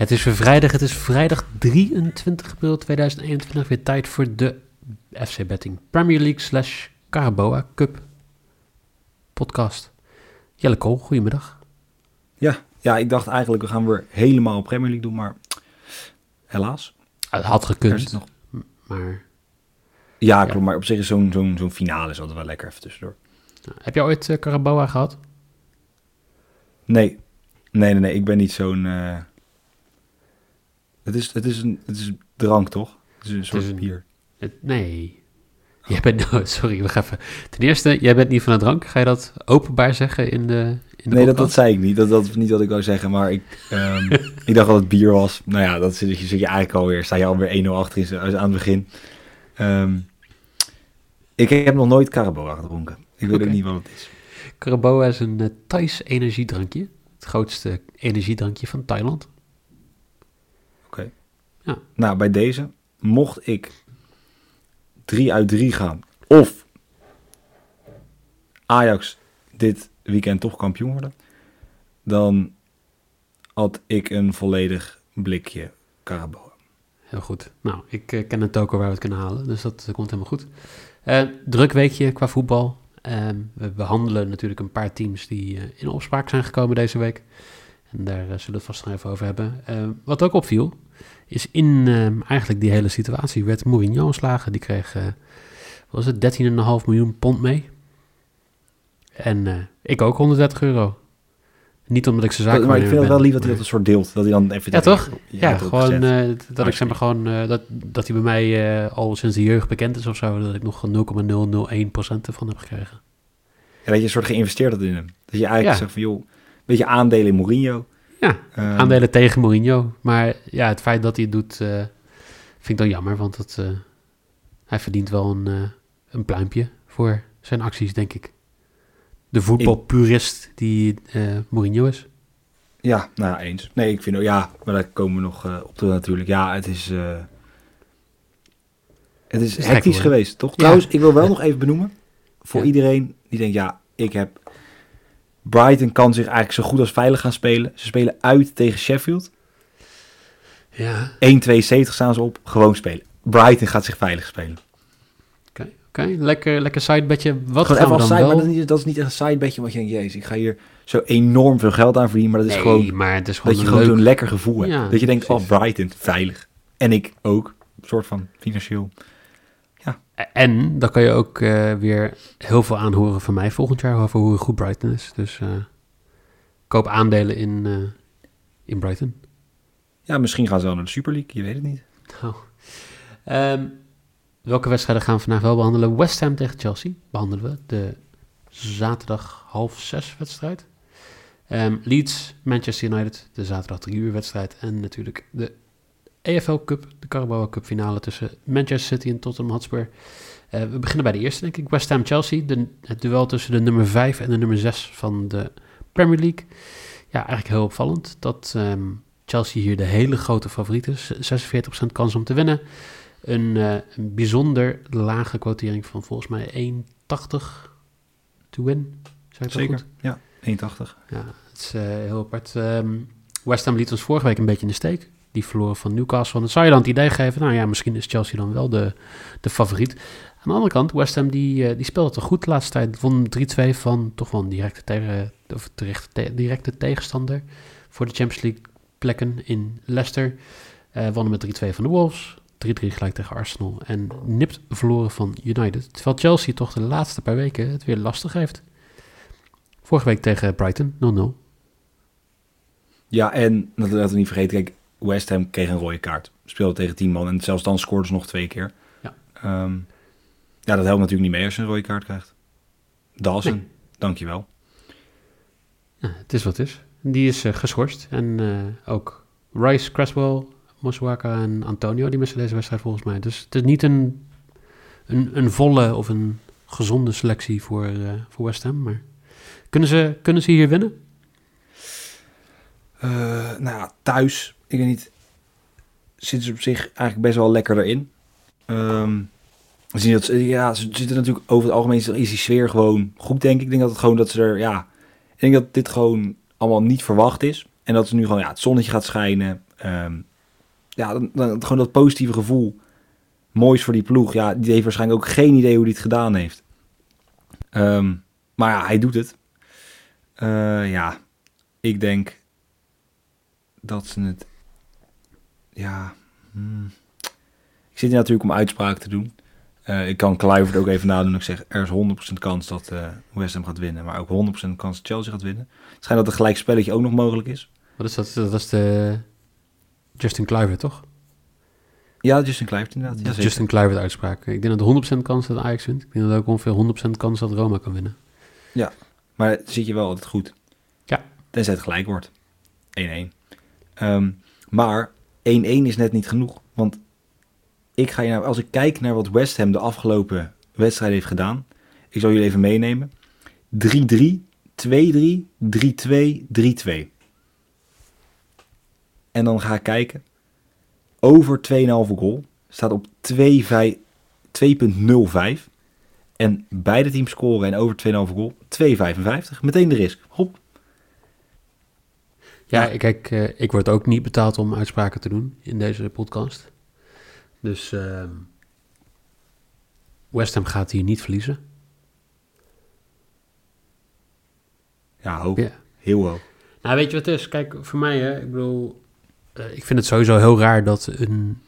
Het is weer vrijdag, het is vrijdag 23 april 2021. Weer tijd voor de FC Betting Premier League slash Caraboa Cup podcast. Jelle Kool, goedemiddag. Ja, ja, ik dacht eigenlijk we gaan weer helemaal Premier League doen, maar helaas. Het had gekund, nog... maar Ja, Ja. klopt, maar op zich is zo'n zo'n zo'n finale is altijd wel lekker even tussendoor. heb je ooit eh, Caraboa gehad? Nee, nee, nee, nee ik ben niet zo'n... eh, Het, is, het, is een, het is een drank, toch? Het is een soort is een- bier. Het- nee. Jij bent, oh, sorry, we gaan even. Ten eerste, jij bent niet van de drank. Ga je dat openbaar zeggen in de, in de Nee, dat, dat zei ik niet. Dat, dat is niet wat ik wou zeggen, maar ik, ehm, ik dacht dat het bier was. Nou ja, dat zit, je zit je eigenlijk alweer, sta je alweer 1-0 achter in, aan het begin. Ehm, ik heb nog nooit Caraboa gedronken. Ik weet ook niet wat het is. Caraboa is een uh, Thais energiedrankje. Het grootste energiedrankje van Thailand. Nou, bij deze, mocht ik 3 uit 3 gaan, of Ajax dit weekend toch kampioen worden, dan had ik een volledig blikje Caraboa. Heel goed. Nou, ik eh, ken een toko waar we het kunnen halen, dus dat komt helemaal goed. Eh, druk weekje qua voetbal. Ehm, we behandelen natuurlijk een paar teams die eh, in opspraak zijn gekomen deze week. En daar eh, zullen we het vast nog even over hebben. Eh, wat ook opviel, is in ehm, eigenlijk die hele situatie werd Mourinho ontslagen. Die kreeg, eh, wat was het, 13,5 miljoen pond mee. En ik ook 130 euro. Niet omdat ik zijn zaak maar ik vind het wel lief dat hij dat een soort deelt. Dat hij dan even... Ja, toch? Ja, gewoon dat ik zeg maar gewoon dat, dat hij bij mij al sinds de jeugd bekend is of zo, dat ik nog 0,001% ervan heb gekregen. Ja, dat je een soort geïnvesteerd had in hem. Dat je eigenlijk Ja. zegt van, joh, beetje aandelen in Mourinho. Ja, Ehm, aandelen tegen Mourinho. Maar ja, het feit dat hij het doet, eh, vind ik dan jammer, want het, eh, hij verdient wel een, eh, een pluimpje voor zijn acties, denk ik. De voetbalpurist die Mourinho is. Ja, nou eens. Nee, ik vind ook, ja, maar daar komen we nog op terug natuurlijk. Ja, het is, het is is hectisch hoor. geweest, toch? Trouwens, ik wil wel nog even benoemen, voor Ja. iedereen die denkt, ja, ik heb... Brighton kan zich eigenlijk zo goed als veilig gaan spelen. Ze spelen uit tegen Sheffield. Ja, 1-2-70 staan ze op, gewoon spelen. Brighton gaat zich veilig spelen. oké. oké. Lekker, lekker sidebedje. Wat gaan we dan side, wel... maar dat is, niet, dat is niet echt een sidebedje, want je denkt, jezus, ik ga hier zo enorm veel geld aan verdienen. Maar dat is nee, gewoon maar het is gewoon dat je gewoon leuk... zo'n lekker gevoel hebt. Ja, dat je denkt, precies. oh, Brighton, veilig. En ik ook, een soort van financieel. En dan kan je ook eh, weer heel veel aanhoren van mij volgend jaar over hoe goed Brighton is. Dus eh, koop aandelen in, eh, in Brighton. Ja, misschien gaan ze wel naar de Super League, je weet het niet. Nou, ehm, welke wedstrijden gaan we vandaag wel behandelen? West Ham tegen Chelsea behandelen we. De zaterdag half zes wedstrijd. Ehm, Leeds, Manchester United, de zaterdag drie uur wedstrijd. En natuurlijk de EFL Cup, de Carabao Cup finale tussen Manchester City en Tottenham Hotspur. Eh, we beginnen bij de eerste, denk ik. West Ham Chelsea, de, het duel tussen de nummer 5 en de nummer 6 van de Premier League. Ja, eigenlijk heel opvallend dat ehm, Chelsea hier de hele grote favoriet is. 46% kans om te winnen. Een, eh, een bijzonder lage quotering van volgens mij 1,80 to win. Zeg ik Zeker, goed? ja. 1,80. Ja, het is eh, heel apart. Ehm, West Ham liet ons vorige week een beetje in de steek. Die verloren van Newcastle. Dan zou je dan het idee geven, nou ja, misschien is Chelsea dan wel de, de favoriet. Aan de andere kant, West Ham die, eh, die speelde toch goed de laatste tijd. Won 3-2 van toch wel directe, tegen, of directe, te- directe tegenstander voor de Champions League plekken in Leicester. Eh wonnen met 3-2 van de Wolves. 3-3 gelijk tegen Arsenal. En nipt verloren van United. Terwijl Chelsea toch de laatste paar weken het weer lastig heeft. Vorige week tegen Brighton 0-0. Ja, en laten we niet vergeten, kijk, West Ham kreeg een rode kaart. Speelde tegen 10 man en zelfs dan scoorden ze nog twee keer. Ja. Ehm, ja, dat helpt natuurlijk niet mee als je een rode kaart krijgt. Dawson, Nee. dankjewel. Ja, het is wat het is. Die is eh, geschorst. En eh, ook Rice, Creswell, Mosuaka en Antonio, die missen deze wedstrijd volgens mij. Dus het is niet een, een, een volle of een gezonde selectie voor, eh, voor West Ham. Maar kunnen ze, kunnen ze hier winnen? Nou ja, thuis, ik weet niet, zitten ze op zich eigenlijk best wel lekker erin. We zien dat, ze- ja, ze zitten natuurlijk over het algemeen is die sfeer gewoon goed, denk ik. Ik denk dat het gewoon dat ze er, ja, ik denk dat dit gewoon allemaal niet verwacht is. En dat ze nu gewoon, ja, het zonnetje gaat schijnen. ehm, ja, dan, gewoon dat positieve gevoel. Moois voor die ploeg. Ja, die heeft waarschijnlijk ook geen idee hoe hij het gedaan heeft. Ehm, maar ja, hij doet het. Eh, ja, ik denk dat ze het... Ja... hmm. Ik zit hier natuurlijk om uitspraken te doen. Eh, ik kan Kluivert ook even nadoen. Ik zeg, er is 100% kans dat eh West Ham gaat winnen. Maar ook 100% kans dat Chelsea gaat winnen. Het schijnt dat een gelijk spelletje ook nog mogelijk is. Wat is dat? Dat is de Justin Kluivert, toch? Ja, Justin Kluivert inderdaad. Ja. Justin Kluivert uitspraak. Ik denk dat er 100% kans dat Ajax wint. Ik denk dat ook ongeveer 100% kans dat Roma kan winnen. Maar dan zit je wel altijd goed. Ja. Tenzij het gelijk wordt. 1-1. Ehm, maar 1-1 is net niet genoeg. Want ik ga je nou, als ik kijk naar wat West Ham de afgelopen wedstrijd heeft gedaan. Ik zal jullie even meenemen. 3-3, 2-3, 3-2, 3-2. En dan ga ik kijken. Over 2,5 goal. Staat op 2,5 2,05. En beide teams scoren en over 2,5 goal. 2,55. Meteen de risk. Hop. Ja, Ja. ik- kijk, eh, ik word ook niet betaald om uitspraken te doen in deze podcast. Dus ehm West Ham gaat hier niet verliezen. Ja, hoog. Ja. Heel hoog. Nou, weet je wat het is? Kijk, voor mij, hè, ik bedoel, eh, ik vind het sowieso heel raar dat een,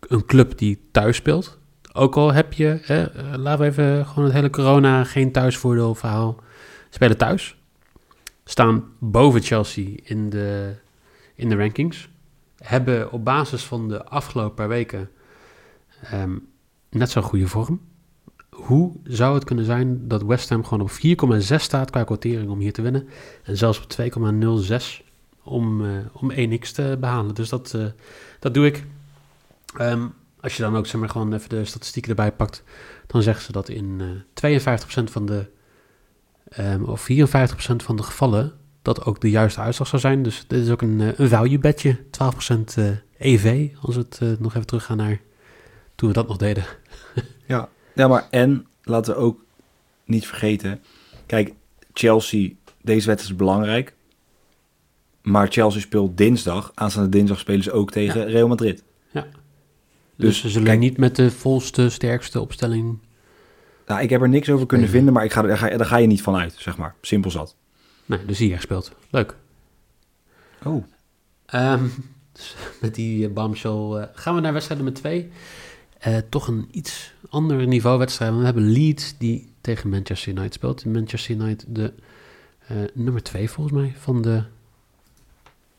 een club die thuis speelt, ook al heb je, hè, eh, laten we even gewoon het hele corona, geen thuisvoordeel verhaal, spelen thuis, staan boven Chelsea in de, in de rankings, hebben op basis van de afgelopen paar weken ehm, net zo'n goede vorm. Hoe zou het kunnen zijn dat West Ham gewoon op 4,6 staat qua quotering om hier te winnen? En zelfs op 2,06 om, eh, om 1x te behalen. Dus dat, eh, dat doe ik. Ehm, als je dan ook zeg maar, gewoon even de statistieken erbij pakt, dan zeggen ze dat in eh 52% van de, ehm, of 54% van de gevallen, dat ook de juiste uitslag zou zijn. Dus dit is ook een, eh, een value bedje, 12% eh, EV, als we het eh, nog even teruggaan naar toen we dat nog deden. Ja. ja, maar en laten we ook niet vergeten. Kijk, Chelsea, deze wedstrijd is belangrijk. Maar Chelsea speelt dinsdag. Aanstaande dinsdag spelen ze ook tegen Real Madrid. Dus, Dus, ze zullen kijk- niet met de volste, sterkste opstelling Nou, ik heb er niks over kunnen Nee. vinden, maar ik ga, daar, ga, daar ga je niet van uit, zeg maar. Simpel zat. Nee, dus hier gespeeld. Leuk. Oh. Dus met die uh, bombshell eh, gaan we naar wedstrijd nummer twee. Eh, toch een iets ander niveau wedstrijd. We hebben Leeds die tegen Manchester United speelt. Manchester United de eh, nummer twee volgens mij van de,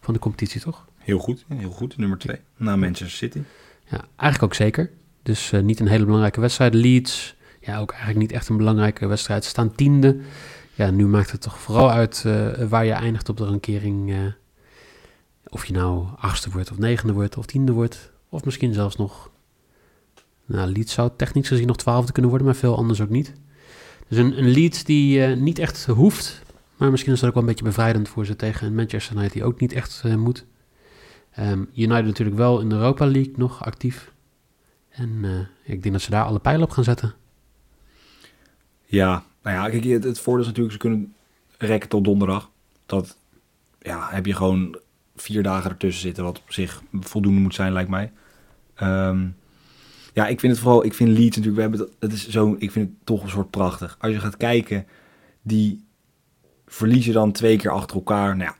van de competitie, toch? Heel goed, heel goed. Nummer twee. Na Manchester City. Ja, eigenlijk ook zeker. Dus eh, niet een hele belangrijke wedstrijd. Leeds, ja, ook eigenlijk niet echt een belangrijke wedstrijd. Ze staan tiende. Ja, nu maakt het toch vooral uit eh, waar je eindigt op de rankering. eh, of je nou achtste wordt, of negende wordt, of tiende wordt. Of misschien zelfs nog... Nou, Leeds zou technisch gezien nog twaalfde kunnen worden, maar veel anders ook niet. Dus een, een Leeds die eh, niet echt hoeft. Maar misschien is dat ook wel een beetje bevrijdend voor ze tegen Manchester United die ook niet echt moet. Ehm, United natuurlijk wel in de Europa League nog actief. En ik denk dat ze daar alle pijlen op gaan zetten. Ja, nou ja, kijk, het, het voordeel is natuurlijk, ze kunnen rekken tot donderdag. Dat, ja, heb je gewoon vier dagen ertussen zitten, wat op zich voldoende moet zijn, lijkt mij. Ehm, ja, ik vind het vooral, ik vind Leeds natuurlijk, we hebben het, is zo, ik vind het toch een soort prachtig. Als je gaat kijken, die verliezen dan twee keer achter elkaar. Nou ja,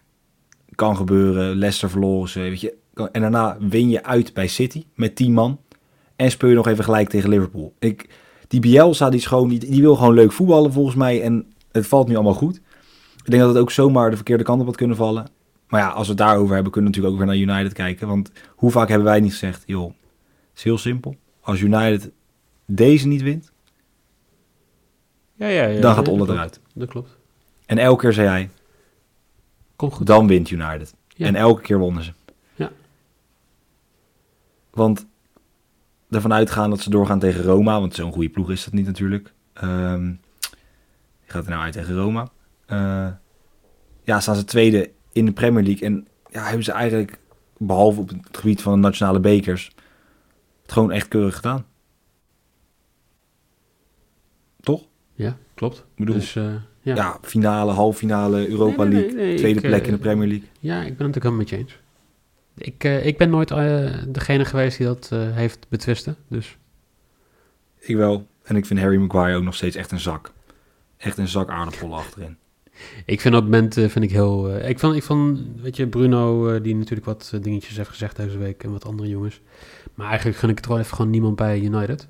kan gebeuren. Leicester verloren ze, weet je. En daarna win je uit bij City met 10 man. En speel je nog even gelijk tegen Liverpool. Ik, die Bielsa, die, is gewoon, die, die wil gewoon leuk voetballen volgens mij. En het valt nu allemaal goed. Ik denk dat het ook zomaar de verkeerde kant op had kunnen vallen. Maar ja, als we het daarover hebben, kunnen we natuurlijk ook weer naar United kijken. Want hoe vaak hebben wij niet gezegd, joh, het is heel simpel. Als United deze niet wint, Ja, ja, ja. dan gaat Olle eruit. Dat klopt. En elke keer zei hij, Komt goed. dan wint United. En elke keer wonnen ze. Ja. Want ervan uitgaan dat ze doorgaan tegen Roma, want zo'n goede ploeg is dat niet natuurlijk. Ehm die gaat er nou uit tegen Roma. Eh, ja, staan ze tweede in de Premier League. En ja, hebben ze eigenlijk, behalve op het gebied van de nationale bekers, het gewoon echt keurig gedaan. Toch? Ja, klopt. Ik bedoel, Dus, eh, ja. ja. finale, halve finale, Europa Nee, nee, League, nee, tweede ik, plek eh, in de Premier League. ja, ik ben het ook helemaal met je eens. Ik, eh, ik ben nooit eh, degene geweest die dat eh, heeft betwisten. Dus Ik wel. En ik vind Harry Maguire ook nog steeds echt een zak. Echt een zak aardappelen achterin. ik vind op het moment vind ik heel... ik, vond, ik vond, weet je, Bruno, die natuurlijk wat dingetjes heeft gezegd deze week en wat andere jongens. Maar eigenlijk gun ik het wel even gewoon niemand bij United.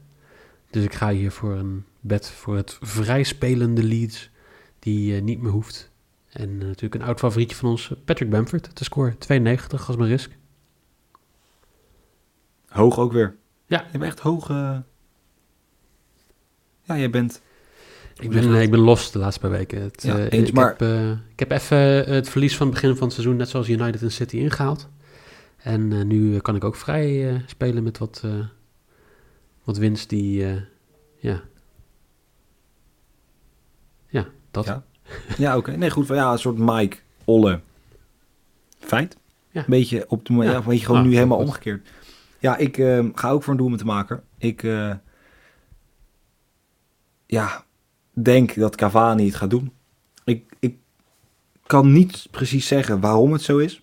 Dus ik ga hier voor een bed voor het vrij spelende Leeds, die niet meer hoeft. En eh, natuurlijk een oud favorietje van ons, Patrick Bamford, te scoren. 92 als mijn risk. Hoog ook weer. Ja. Je hebt echt hoog... eh, Ja, jij bent... Ik ben, dat? ik ben los de laatste paar weken. Het, Ja, eh, eens, ik, maar- heb, eh, ik heb even het verlies van het begin van het seizoen, net zoals United en City, ingehaald. En eh, nu eh, kan ik ook vrij eh, spelen met wat, eh, wat winst die, eh, ja. Ja, dat. Ja. Ja, oké. Nee, goed. Van, ja, een soort Mike Olle feit. Ja. Een beetje op de ja. Ja. een beetje gewoon Ah, nu helemaal goed. omgekeerd. Ja, ik ehm, ga ook voor een doel met te maken. Ik eh, ja, denk dat Cavani het gaat doen. Ik, ik kan niet precies zeggen waarom het zo is.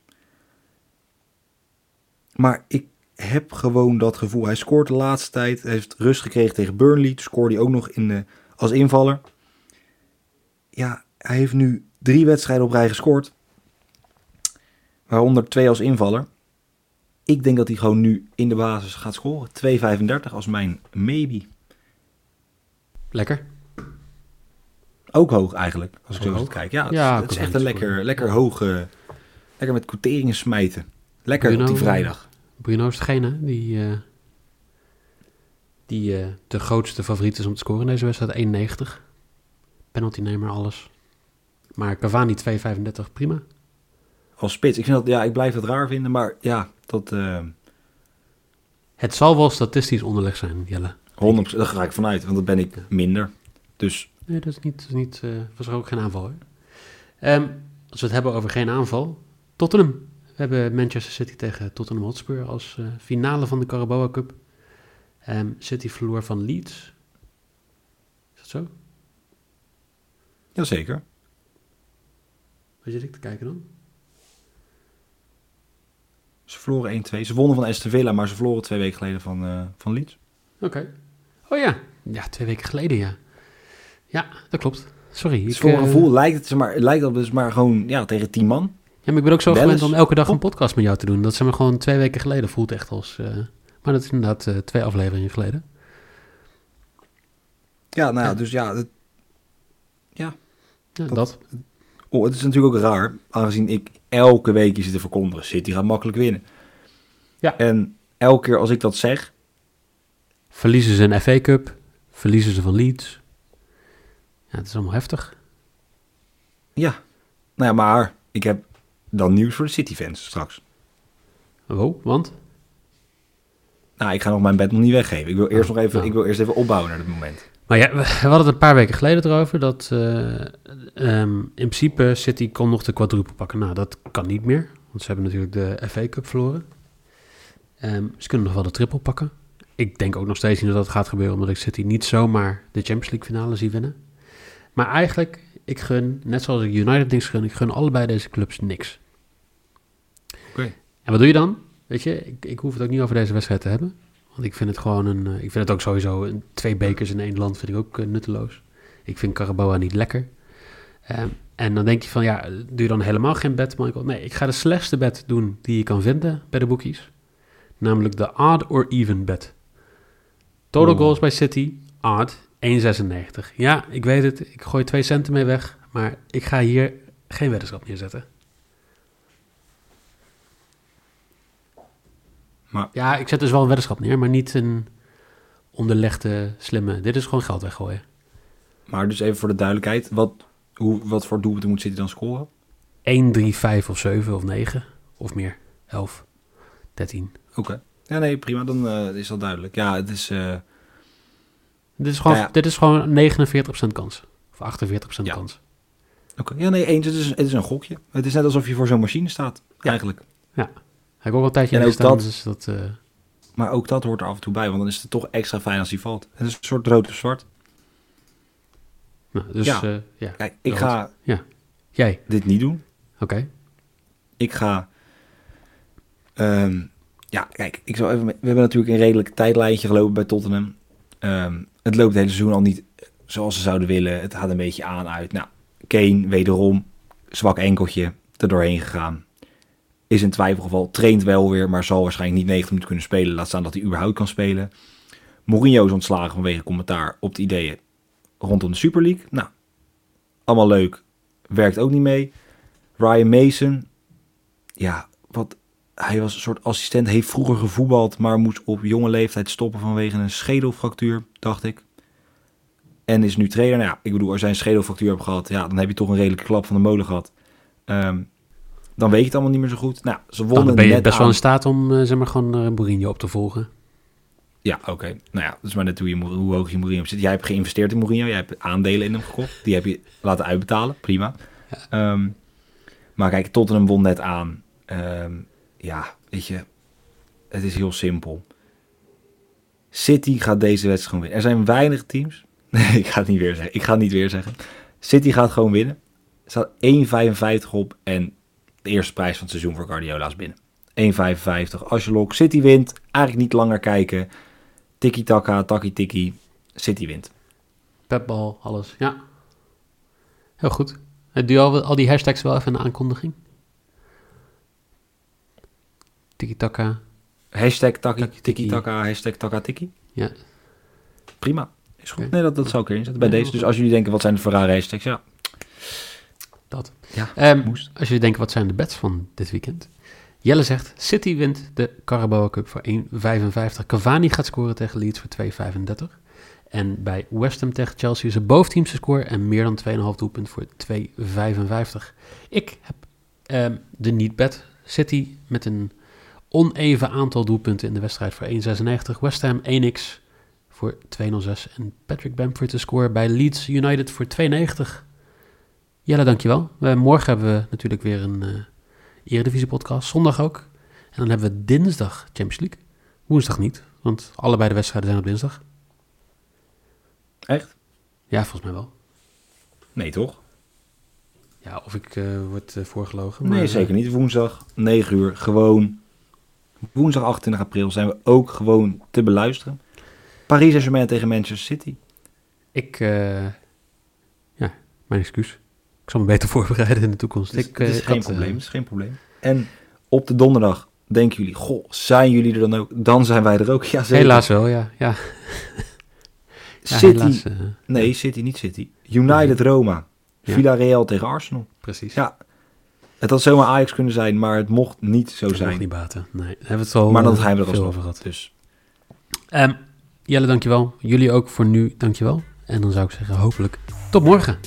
Maar ik heb gewoon dat gevoel. Hij scoort de laatste tijd. Hij heeft rust gekregen tegen Burnley. Scoorde hij ook nog in de, als invaller. Ja, hij heeft nu drie wedstrijden op rij gescoord. Waaronder twee als invaller. Ik denk dat hij gewoon nu in de basis gaat scoren. 2,35 als mijn maybe. Lekker. Ook hoog eigenlijk, als ik zo hoog? kijk. Ja, het, Ja, is, het is kan echt een lekker, lekker hoge... Lekker met quoteringen smijten. Lekker op die vrijdag. Bruno is degene die, eh, die eh, de grootste favoriet is om te scoren in deze wedstrijd. 1,90. Penaltynemer, alles. Maar Cavani 2,35, prima. Als spits. Ik, vind dat, ja, ik blijf het raar vinden, maar ja, dat... eh Het zal wel statistisch onderleg zijn, Jelle. 100%, daar ga ik vanuit, want dat ben ik minder. Dus Nee, dat is niet, dat is niet eh, was er ook geen aanval hoor. Ehm, als we het hebben over geen aanval, Tottenham. We hebben Manchester City tegen Tottenham Hotspur als eh, finale van de Carabao Cup. Ehm, City verloor van Leeds. Is dat zo? jazeker. Wat zit ik te kijken dan? Ze verloren 1-2. Ze wonnen van Aston Villa, maar ze verloren twee weken geleden van, eh, van Leeds. Oké. Oh ja. Ja, twee weken geleden ja. Ja, dat klopt. Sorry. Dus Ik, voor een eh, gevoel lijkt het, maar, lijkt dat dus maar gewoon ja, tegen 10 man. Ja, maar ik ben ook zo gewend om elke dag een podcast met jou te doen. Dat ze maar gewoon twee weken geleden voelt echt als... eh, maar dat is inderdaad twee afleveringen geleden. Ja, nou ja, Ja. dus ja, het, Ja, Dat- dat. Oh, het is natuurlijk ook raar, aangezien ik elke week je zit te verkondigen. City gaat makkelijk winnen. Ja. En elke keer als ik dat zeg, Verliezen ze een FA Cup. Verliezen ze van Leeds. Ja, het is allemaal heftig. ja. Nou ja, maar ik heb dan nieuws voor de City-fans straks. Oh, want? Nou, ik ga nog mijn bed nog niet weggeven. Ik wil eerst Oh, nog even, nou. ik wil eerst even opbouwen naar het moment. Maar ja, we hadden het een paar weken geleden erover dat eh, ehm, in principe City kon nog de quadruple pakken. Nou, dat kan niet meer, want ze hebben natuurlijk de FA Cup verloren. Ehm, ze kunnen nog wel de triple pakken. Ik denk ook nog steeds niet dat dat gaat gebeuren, omdat ik City niet zomaar de Champions League finale zie winnen. Maar eigenlijk, ik gun, net zoals ik United niks gun, ik gun allebei deze clubs niks. Oké. En wat doe je dan? Weet je, ik, ik hoef het ook niet over deze wedstrijd te hebben. Want ik vind het gewoon een. eh, ik vind het ook sowieso. Een, twee bekers in één land vind ik ook eh, nutteloos. Ik vind Caraboa niet lekker. Ehm, en dan denk je van ja, doe je dan helemaal geen bet, Michael? Nee, ik ga de slechtste bet doen die je kan vinden bij de boekies. Namelijk de odd or even bet. Total goals bij City, odd, 1,96. Ja, ik weet het. Ik gooi twee centen mee weg. Maar ik ga hier geen weddenschap neerzetten. Maar- Ja, ik zet dus wel een weddenschap neer, maar niet een onderlegde, slimme. Dit is gewoon geld weggooien. Maar dus even voor de duidelijkheid, wat, hoe, wat voor doelpunten moet City dan scoren? 1, 3, 5 of 7 of 9 of meer. 11, 13. Oké. Ja, nee, prima, dan eh, is dat duidelijk. Ja, het is... eh, Dit is gewoon, Ja, ja. Dit is gewoon 49% kans. Of 48% Ja. kans. Oké, ja, nee, eens. Het is, het is een gokje. Het is net alsof je voor zo'n machine staat, Ja. Eigenlijk. Heb ook al een tijdje in dat- dus dat... eh, Maar ook dat hoort er af en toe bij, want dan is het toch extra fijn als hij valt. Het is een soort rood of zwart. nou, dus Ja. ja. ja. Kijk, ik Rood. ga Jij, dit niet doen. oké. Ik ga Ehm, ja, kijk, ik zal even, we hebben natuurlijk een redelijk tijdlijntje gelopen bij Tottenham. Ehm, het loopt het hele seizoen al niet zoals ze zouden willen. Het gaat een beetje aan uit. Nou, Kane wederom, zwak enkeltje, er doorheen gegaan. Is in twijfelgeval, traint wel weer, maar zal waarschijnlijk niet 90 minuten kunnen spelen. Laat staan dat hij überhaupt kan spelen. Mourinho is ontslagen vanwege commentaar op de ideeën rondom de Super League. Nou, allemaal leuk. Werkt ook niet mee. Ryan Mason, ja, wat, hij was een soort assistent, heeft vroeger gevoetbald, maar moest op jonge leeftijd stoppen vanwege een schedelfractuur, dacht ik. En is nu trainer. Nou ja, ik bedoel, als jij een schedelfractuur hebt gehad, ja, dan heb je toch een redelijke klap van de molen gehad. Ehm, dan weet je het allemaal niet meer zo goed. Nou, ze wonnen Dan ben je net best wel in staat om eh, zeg maar gewoon eh, Mourinho op te volgen. Ja, oké. Nou ja, dat is maar net hoe, je, hoe hoog je Mourinho zit. Jij hebt geïnvesteerd in Mourinho. Jij hebt aandelen in hem gekocht. Die heb je laten uitbetalen. Prima. Ehm, maar kijk, Tottenham won net aan. Ehm, ja, weet je. Het is heel simpel. City gaat deze wedstrijd gewoon winnen. Er zijn weinig teams. Nee, ik ga het niet weer zeggen. Ik ga het niet weer zeggen. City gaat gewoon winnen. Er staat 1,55 op. En de eerste prijs van het seizoen voor Guardiola is binnen. 1,55. Als je lok City wint, eigenlijk niet langer kijken. Tiki-taka, taki-tiki. City wint. Pepbal, alles. Ja. Heel goed. Doe je al, al die hashtags wel even een aankondiging? Tiki-taka. Hashtag taki, Taki-tiki. tiki-taka, hashtag taka-tiki. Ja. Prima. Is goed. Nee, dat, dat zou ik erin zetten bij Ja, deze. Dus als jullie denken, wat zijn de Ferrari hashtags? Ja, Dat. Ja, Ehm, moest. als jullie denken, wat zijn de bets van dit weekend? Jelle zegt, City wint de Carabao Cup voor 1,55. Cavani gaat scoren tegen Leeds voor 2,35. En bij West Ham tegen Chelsea is er boventeamse score en meer dan 2,5 doelpunt voor 2,55. Ik heb ehm, de niet-bet City met een oneven aantal doelpunten in de wedstrijd voor 1,96. West Ham 1x voor 2,06. En Patrick Bamford te score bij Leeds United voor 2,90. Jelle, dankjewel. Uh, morgen hebben we natuurlijk weer een eh Eredivisie podcast. Zondag ook. En dan hebben we dinsdag Champions League. Woensdag niet, want allebei de wedstrijden zijn op dinsdag. Echt? Ja, volgens mij wel. Nee, toch? Ja, of ik eh, word eh, voorgelogen. Nee, zeker niet. Woensdag, 9 uur, gewoon. Woensdag 28 april zijn we ook gewoon te beluisteren. Paris Saint-Germain tegen Manchester City. Ik, ja, mijn excuus. Ik zal me beter voorbereiden in de toekomst. Is, ik, het eh, is ik geen had, eh, probleem, het is geen probleem. En op de donderdag denken jullie, goh, zijn jullie er dan ook? Dan zijn wij er ook. Ja, zeker. helaas wel, ja. ja. Ja, City, helaas, eh, nee, City, niet City. United Roma. Ja. Villarreal tegen Arsenal. precies. Ja, het had zomaar Ajax kunnen zijn, maar het mocht niet zo Dat zijn. niet baten. Nee, daar hebben we het al Maar eh, zijn we er alsnog. over gehad. Dus Ehm, Jelle, dankjewel. Jullie ook voor nu, dankjewel. En dan zou ik zeggen, hopelijk tot morgen.